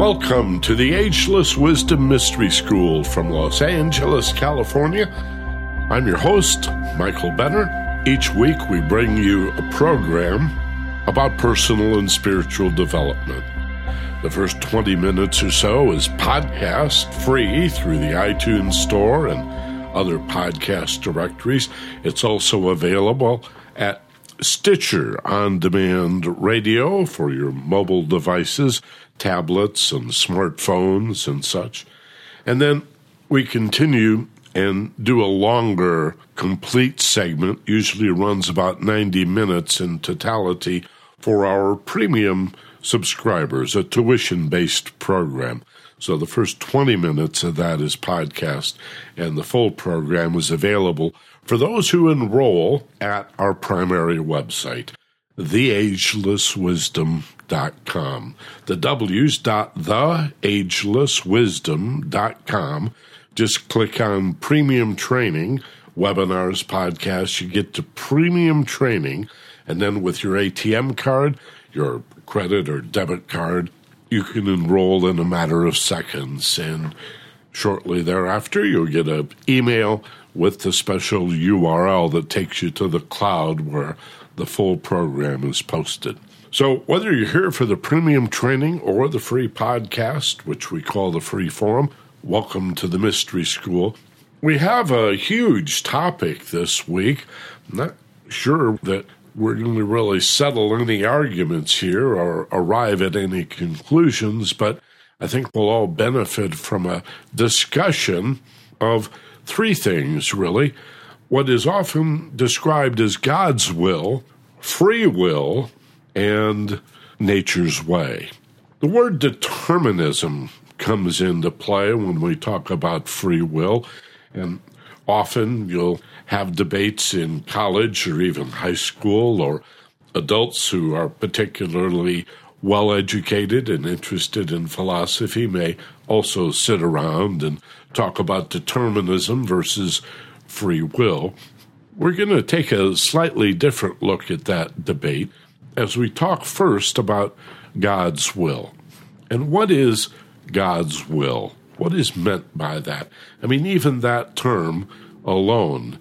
Welcome to the Ageless Wisdom Mystery School from Los Angeles, California. I'm your host, Michael Benner. Each week we bring you a program about personal and spiritual development. The first 20 minutes or so is podcast free through the iTunes Store and other podcast directories. It's also available at Stitcher on demand radio for your mobile devices, tablets, and smartphones and such. And then we continue and do a longer, complete segment, usually runs about 90 minutes in totality for our premium subscribers, a tuition based program. So the first 20 minutes of that is podcast, and the full program is available for those who enroll at our primary website, theagelesswisdom.com. The W's dot theagelesswisdom.com. Just click on premium training, webinars, podcasts. You get to premium training, and then with your ATM card, your credit or debit card, you can enroll in a matter of seconds. And shortly thereafter, you'll get an email with the special URL that takes you to the cloud where the full program is posted. So, whether you're here for the premium training or the free podcast, which we call the free forum, welcome to the Mystery School. We have a huge topic this week. I'm not sure that we're going to really settle any arguments here or arrive at any conclusions, but I think we'll all benefit from a discussion of three things, really. What is often described as God's will, free will, and nature's way. The word determinism comes into play when we talk about free will, and often you'll have debates in college or even high school, or adults who are particularly well educated and interested in philosophy may also sit around and talk about determinism versus free will. We're going to take a slightly different look at that debate as we talk first about God's will. And what is God's will? What is meant by that? I mean, even that term alone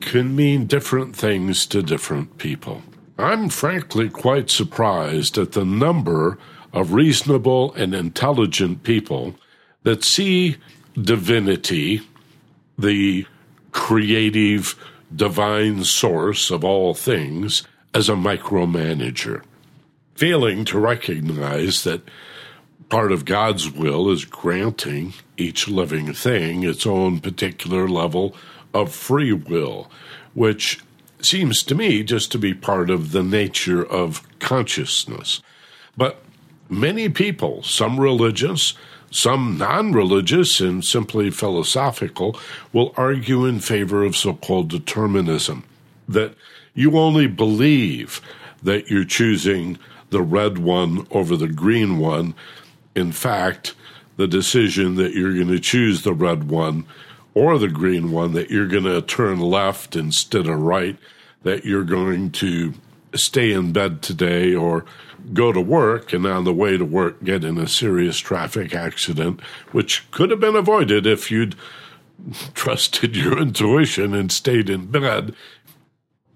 can mean different things to different people. I'm frankly quite surprised at the number of reasonable and intelligent people that see divinity, the creative divine source of all things, as a micromanager, failing to recognize that part of God's will is granting each living thing its own particular level of free will, which seems to me just to be part of the nature of consciousness. But many people, some religious, some non religious and simply philosophical, will argue in favor of so called determinism that you only believe that you're choosing the red one over the green one. In fact, the decision that you're going to choose the red one or the green one, that you're going to turn left instead of right, that you're going to stay in bed today or go to work and on the way to work get in a serious traffic accident, which could have been avoided if you'd trusted your intuition and stayed in bed.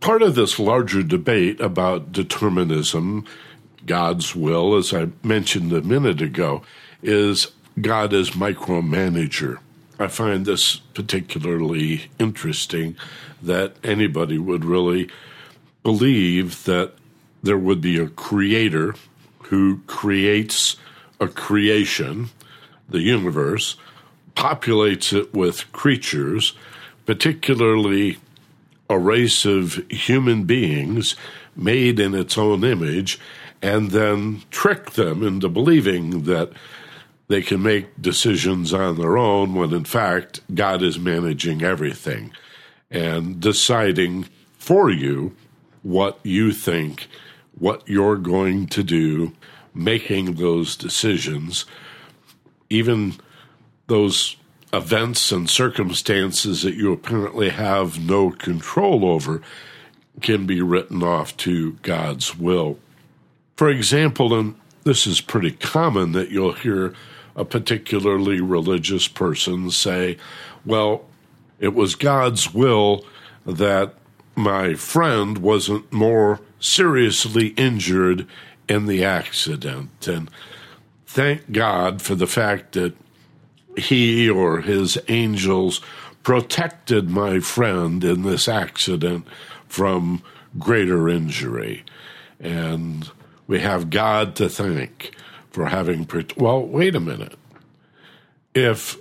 Part of this larger debate about determinism, God's will, as I mentioned a minute ago, is God as micromanager. I find this particularly interesting that anybody would really believe that there would be a creator who creates a creation, the universe, populates it with creatures, particularly a race of human beings made in its own image, and then trick them into believing that they can make decisions on their own when in fact God is managing everything and deciding for you what you think what you're going to do, making those decisions, even those events and circumstances that you apparently have no control over can be written off to God's will. For example, and this is pretty common that you'll hear a particularly religious person say, Well, it was God's will that my friend wasn't more seriously injured in the accident. And thank God for the fact that he or his angels protected my friend in this accident from greater injury. And we have God to thank for having. Well, wait a minute. If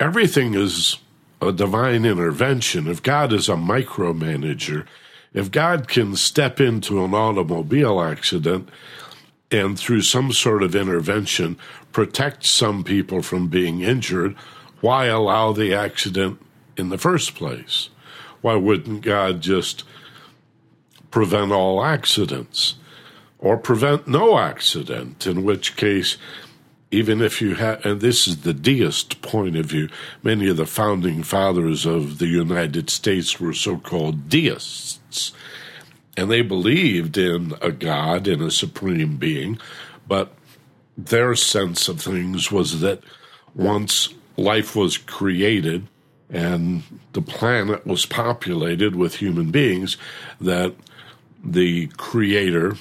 everything is a divine intervention, if God is a micromanager, if God can step into an automobile accident and through some sort of intervention protect some people from being injured, why allow the accident in the first place? Why wouldn't God just prevent all accidents or prevent no accident? In which case, even if you have, and this is the deist point of view, many of the founding fathers of the United States were so called deists. And they believed in a God and a supreme being, but their sense of things was that once life was created and the planet was populated with human beings, that the creator,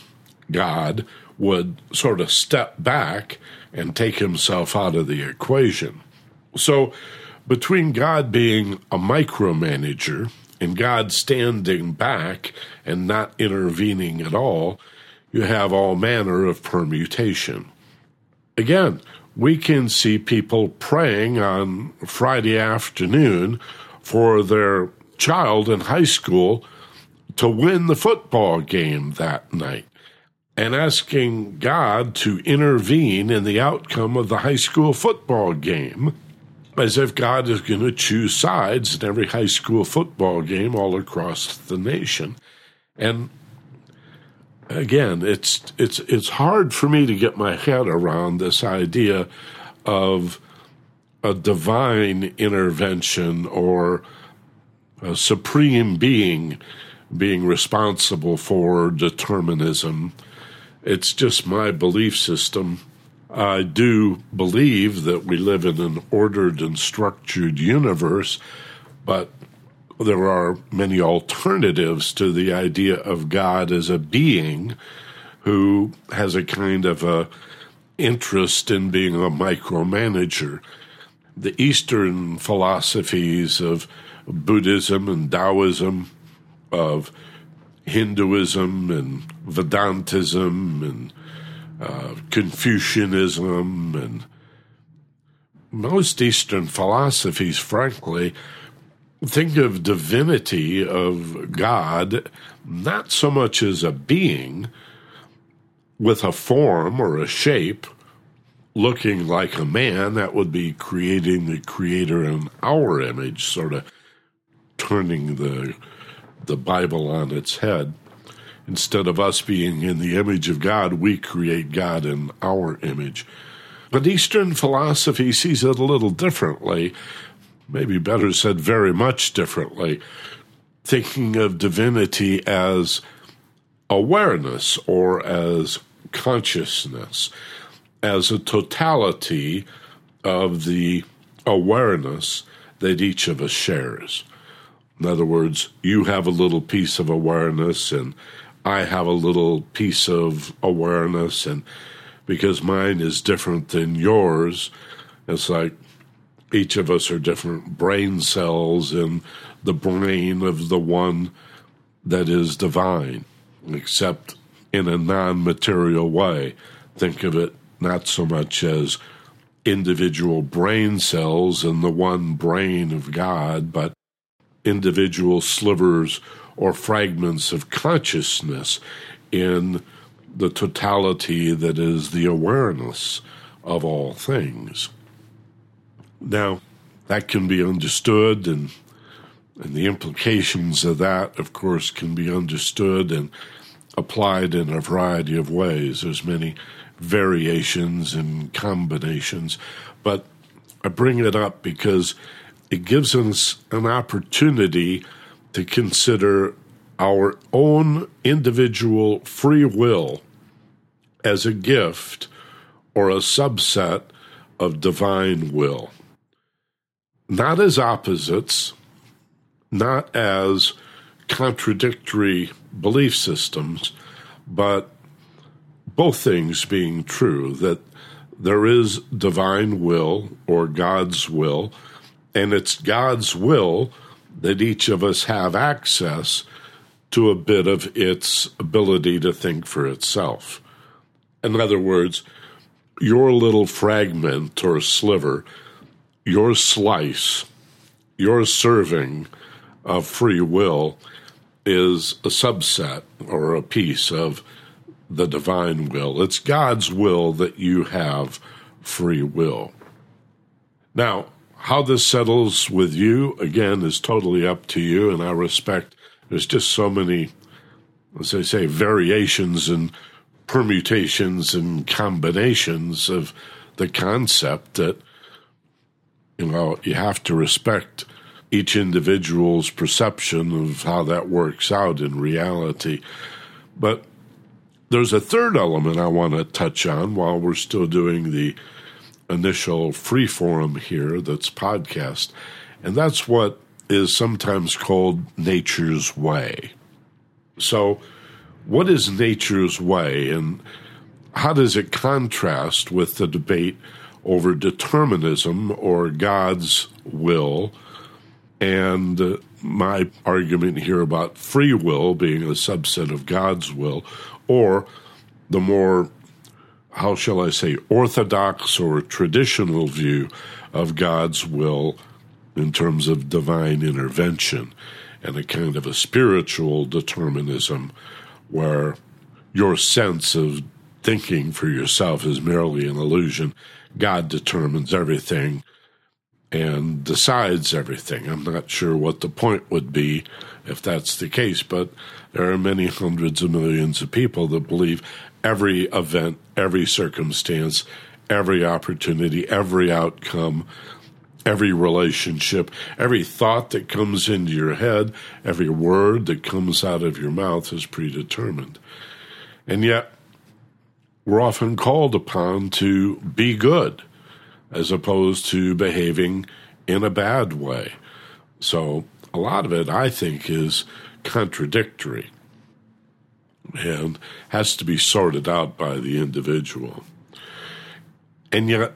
God, would sort of step back and take himself out of the equation. So, between God being a micromanager and God standing back and not intervening at all, you have all manner of permutation. Again, we can see people praying on Friday afternoon for their child in high school to win the football game that night and asking God to intervene in the outcome of the high school football game as if God is going to choose sides in every high school football game all across the nation. And again, it's it's it's hard for me to get my head around this idea of a divine intervention or a supreme being being responsible for determinism it's just my belief system. I do believe that we live in an ordered and structured universe, but there are many alternatives to the idea of God as a being who has a kind of a interest in being a micromanager. The Eastern philosophies of Buddhism and Taoism, of Hinduism and Vedantism and uh, Confucianism and most Eastern philosophies, frankly, think of divinity of God not so much as a being with a form or a shape looking like a man, that would be creating the creator in our image, sort of turning the the Bible on its head. Instead of us being in the image of God, we create God in our image. But Eastern philosophy sees it a little differently, maybe better said, very much differently, thinking of divinity as awareness or as consciousness, as a totality of the awareness that each of us shares. In other words, you have a little piece of awareness, and I have a little piece of awareness, and because mine is different than yours, it's like each of us are different brain cells in the brain of the one that is divine, except in a non material way. Think of it not so much as individual brain cells in the one brain of God, but individual slivers or fragments of consciousness in the totality that is the awareness of all things. Now, that can be understood, and, and the implications of that, of course, can be understood and applied in a variety of ways. There's many variations and combinations, but I bring it up because it gives us an opportunity to consider our own individual free will as a gift or a subset of divine will. Not as opposites, not as contradictory belief systems, but both things being true that there is divine will or God's will, and it's God's will that each of us have access to a bit of its ability to think for itself. In other words, your little fragment or sliver, your slice, your serving of free will is a subset or a piece of the divine will. It's God's will that you have free will. Now, how this settles with you, again, is totally up to you, and I respect there's just so many, as I say, variations and permutations and combinations of the concept that, you know, you have to respect each individual's perception of how that works out in reality. But there's a third element I want to touch on while we're still doing the initial free forum here that's podcast, and that's what is sometimes called nature's way. So, what is nature's way, and how does it contrast with the debate over determinism or God's will? And uh, my argument here about free will being a subset of God's will, or the more how shall I say, orthodox or traditional view of God's will in terms of divine intervention and a kind of a spiritual determinism where your sense of thinking for yourself is merely an illusion. God determines everything and decides everything. I'm not sure what the point would be if that's the case, but there are many hundreds of millions of people that believe every event, every circumstance, every opportunity, every outcome, every relationship, every thought that comes into your head, every word that comes out of your mouth is predetermined. And yet, we're often called upon to be good as opposed to behaving in a bad way. So, a lot of it, I think, is contradictory and has to be sorted out by the individual. And yet,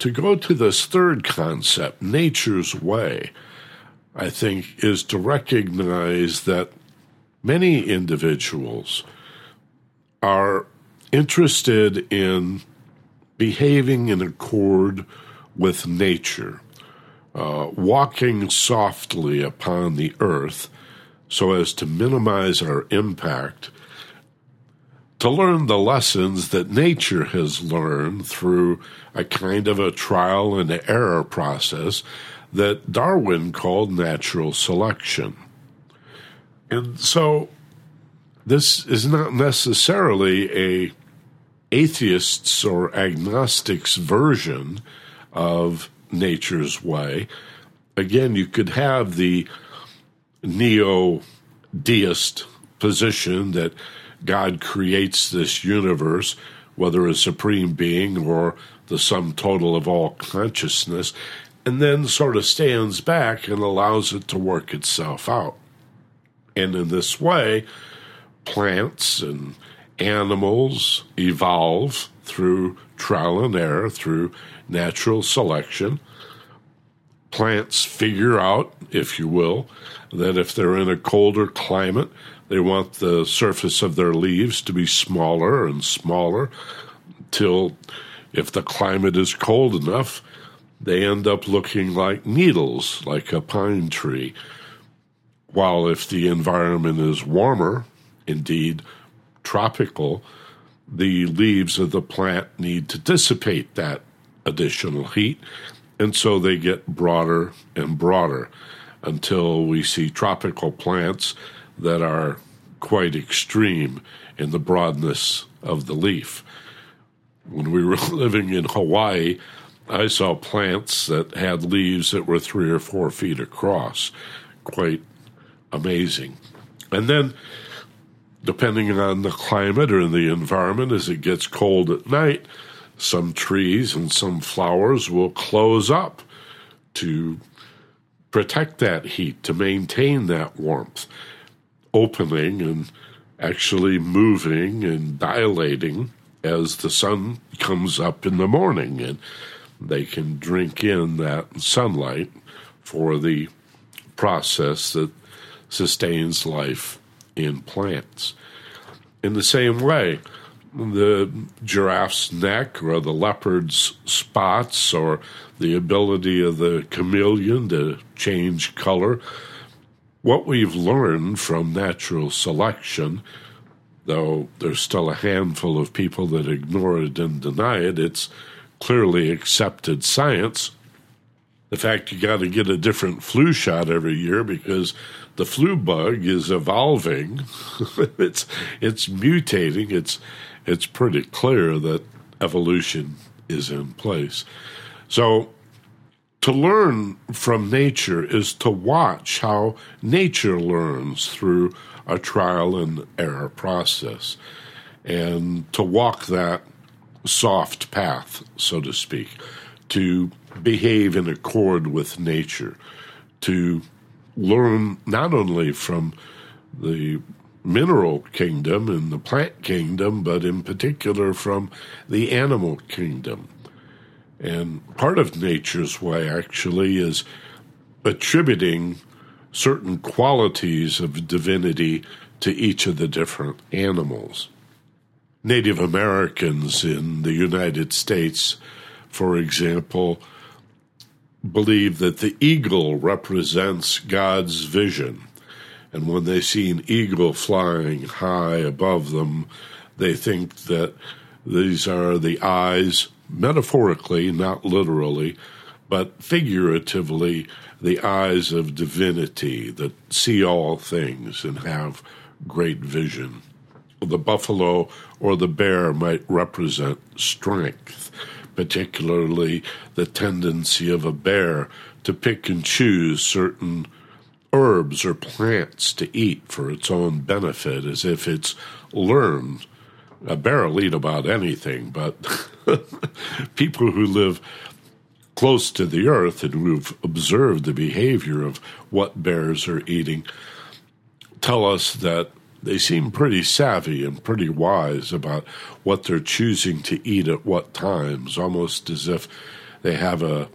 to go to this third concept, nature's way, I think, is to recognize that many individuals are interested in behaving in accord with nature, uh, walking softly upon the earth so as to minimize our impact, to learn the lessons that nature has learned through a kind of a trial and error process that Darwin called natural selection. And so this is not necessarily a atheists or agnostics version of nature's way. Again, you could have the neo deist position that God creates this universe, whether a supreme being or the sum total of all consciousness, and then sort of stands back and allows it to work itself out. And in this way, plants and animals evolve through trial and error, through natural selection. Plants figure out, if you will, that if they're in a colder climate, they want the surface of their leaves to be smaller and smaller till if the climate is cold enough, they end up looking like needles, like a pine tree. While if the environment is warmer, indeed tropical, the leaves of the plant need to dissipate that additional heat, and so they get broader and broader until we see tropical plants that are quite extreme in the broadness of the leaf. When we were living in Hawaii, I saw plants that had leaves that were three or four feet across. Quite amazing. And then depending on the climate or the environment, as it gets cold at night, some trees and some flowers will close up to protect that heat, to maintain that warmth, opening and actually moving and dilating as the sun comes up in the morning. And they can drink in that sunlight for the process that sustains life in plants. In the same way, the giraffe's neck or the leopard's spots or the ability of the chameleon to change color. What we've learned from natural selection, though there's still a handful of people that ignore it and deny it, it's clearly accepted science. The fact you got to get a different flu shot every year because the flu bug is evolving. it's it's mutating. It's it's pretty clear that evolution is in place. So to learn from nature is to watch how nature learns through a trial and error process and to walk that soft path, so to speak, to behave in accord with nature, to learn not only from the mineral kingdom and the plant kingdom, but in particular from the animal kingdom. And part of nature's way actually is attributing certain qualities of divinity to each of the different animals. Native Americans in the United States, for example, believe that the eagle represents God's vision. And when they see an eagle flying high above them, they think that these are the eyes, metaphorically, not literally, but figuratively, the eyes of divinity that see all things and have great vision. The buffalo or the bear might represent strength particularly the tendency of a bear to pick and choose certain herbs or plants to eat for its own benefit, as if it's learned. A bear will eat about anything, but people who live close to the earth and who've observed the behavior of what bears are eating tell us that they seem pretty savvy and pretty wise about what they're choosing to eat at what times, almost as if they have a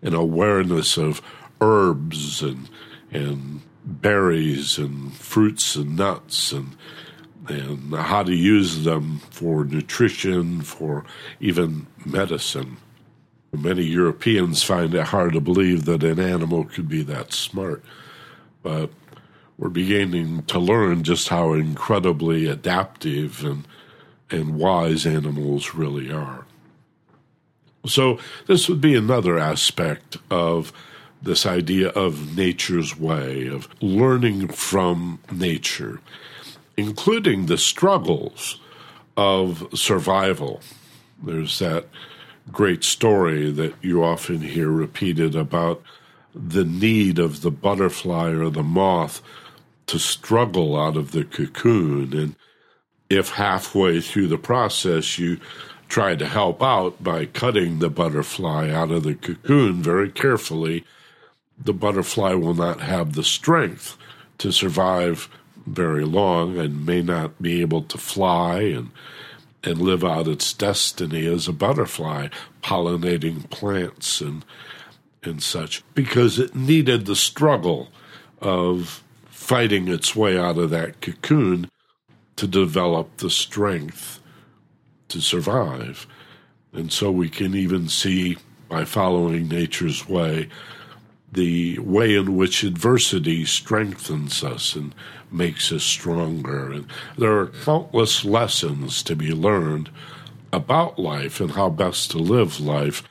an awareness of herbs and and berries and fruits and nuts and and how to use them for nutrition, for even medicine. Many Europeans find it hard to believe that an animal could be that smart, but we're beginning to learn just how incredibly adaptive and and wise animals really are. So this would be another aspect of this idea of nature's way of learning from nature, including the struggles of survival. There's that great story that you often hear repeated about the need of the butterfly or the moth to struggle out of the cocoon. And if halfway through the process you try to help out by cutting the butterfly out of the cocoon very carefully, the butterfly will not have the strength to survive very long and may not be able to fly and and live out its destiny as a butterfly pollinating plants and and such because it needed the struggle of fighting its way out of that cocoon to develop the strength to survive. And so we can even see by following nature's way the way in which adversity strengthens us and makes us stronger. And there are countless lessons to be learned about life and how best to live life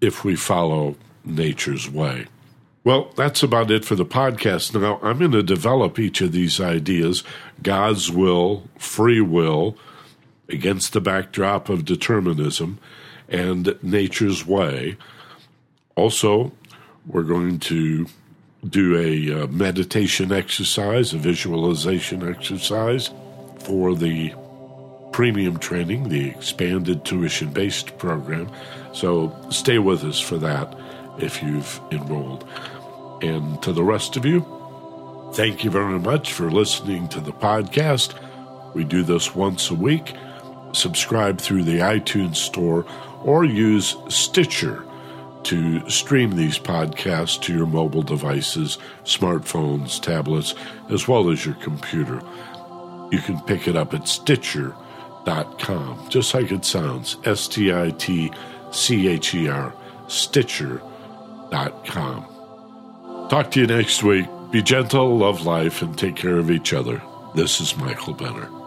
if we follow nature's way. Well, that's about it for the podcast. Now, I'm going to develop each of these ideas God's will, free will, against the backdrop of determinism, and nature's way. Also, we're going to do a uh, meditation exercise, a visualization exercise for the premium training, the expanded tuition based program. So stay with us for that if you've enrolled. And to the rest of you, thank you very much for listening to the podcast. We do this once a week. Subscribe through the iTunes Store or use Stitcher to stream these podcasts to your mobile devices, smartphones, tablets, as well as your computer. You can pick it up at Stitcher.com, just like it sounds S T I T C H E R, Stitcher.com. Talk to you next week. Be gentle, love life, and take care of each other. This is Michael Benner.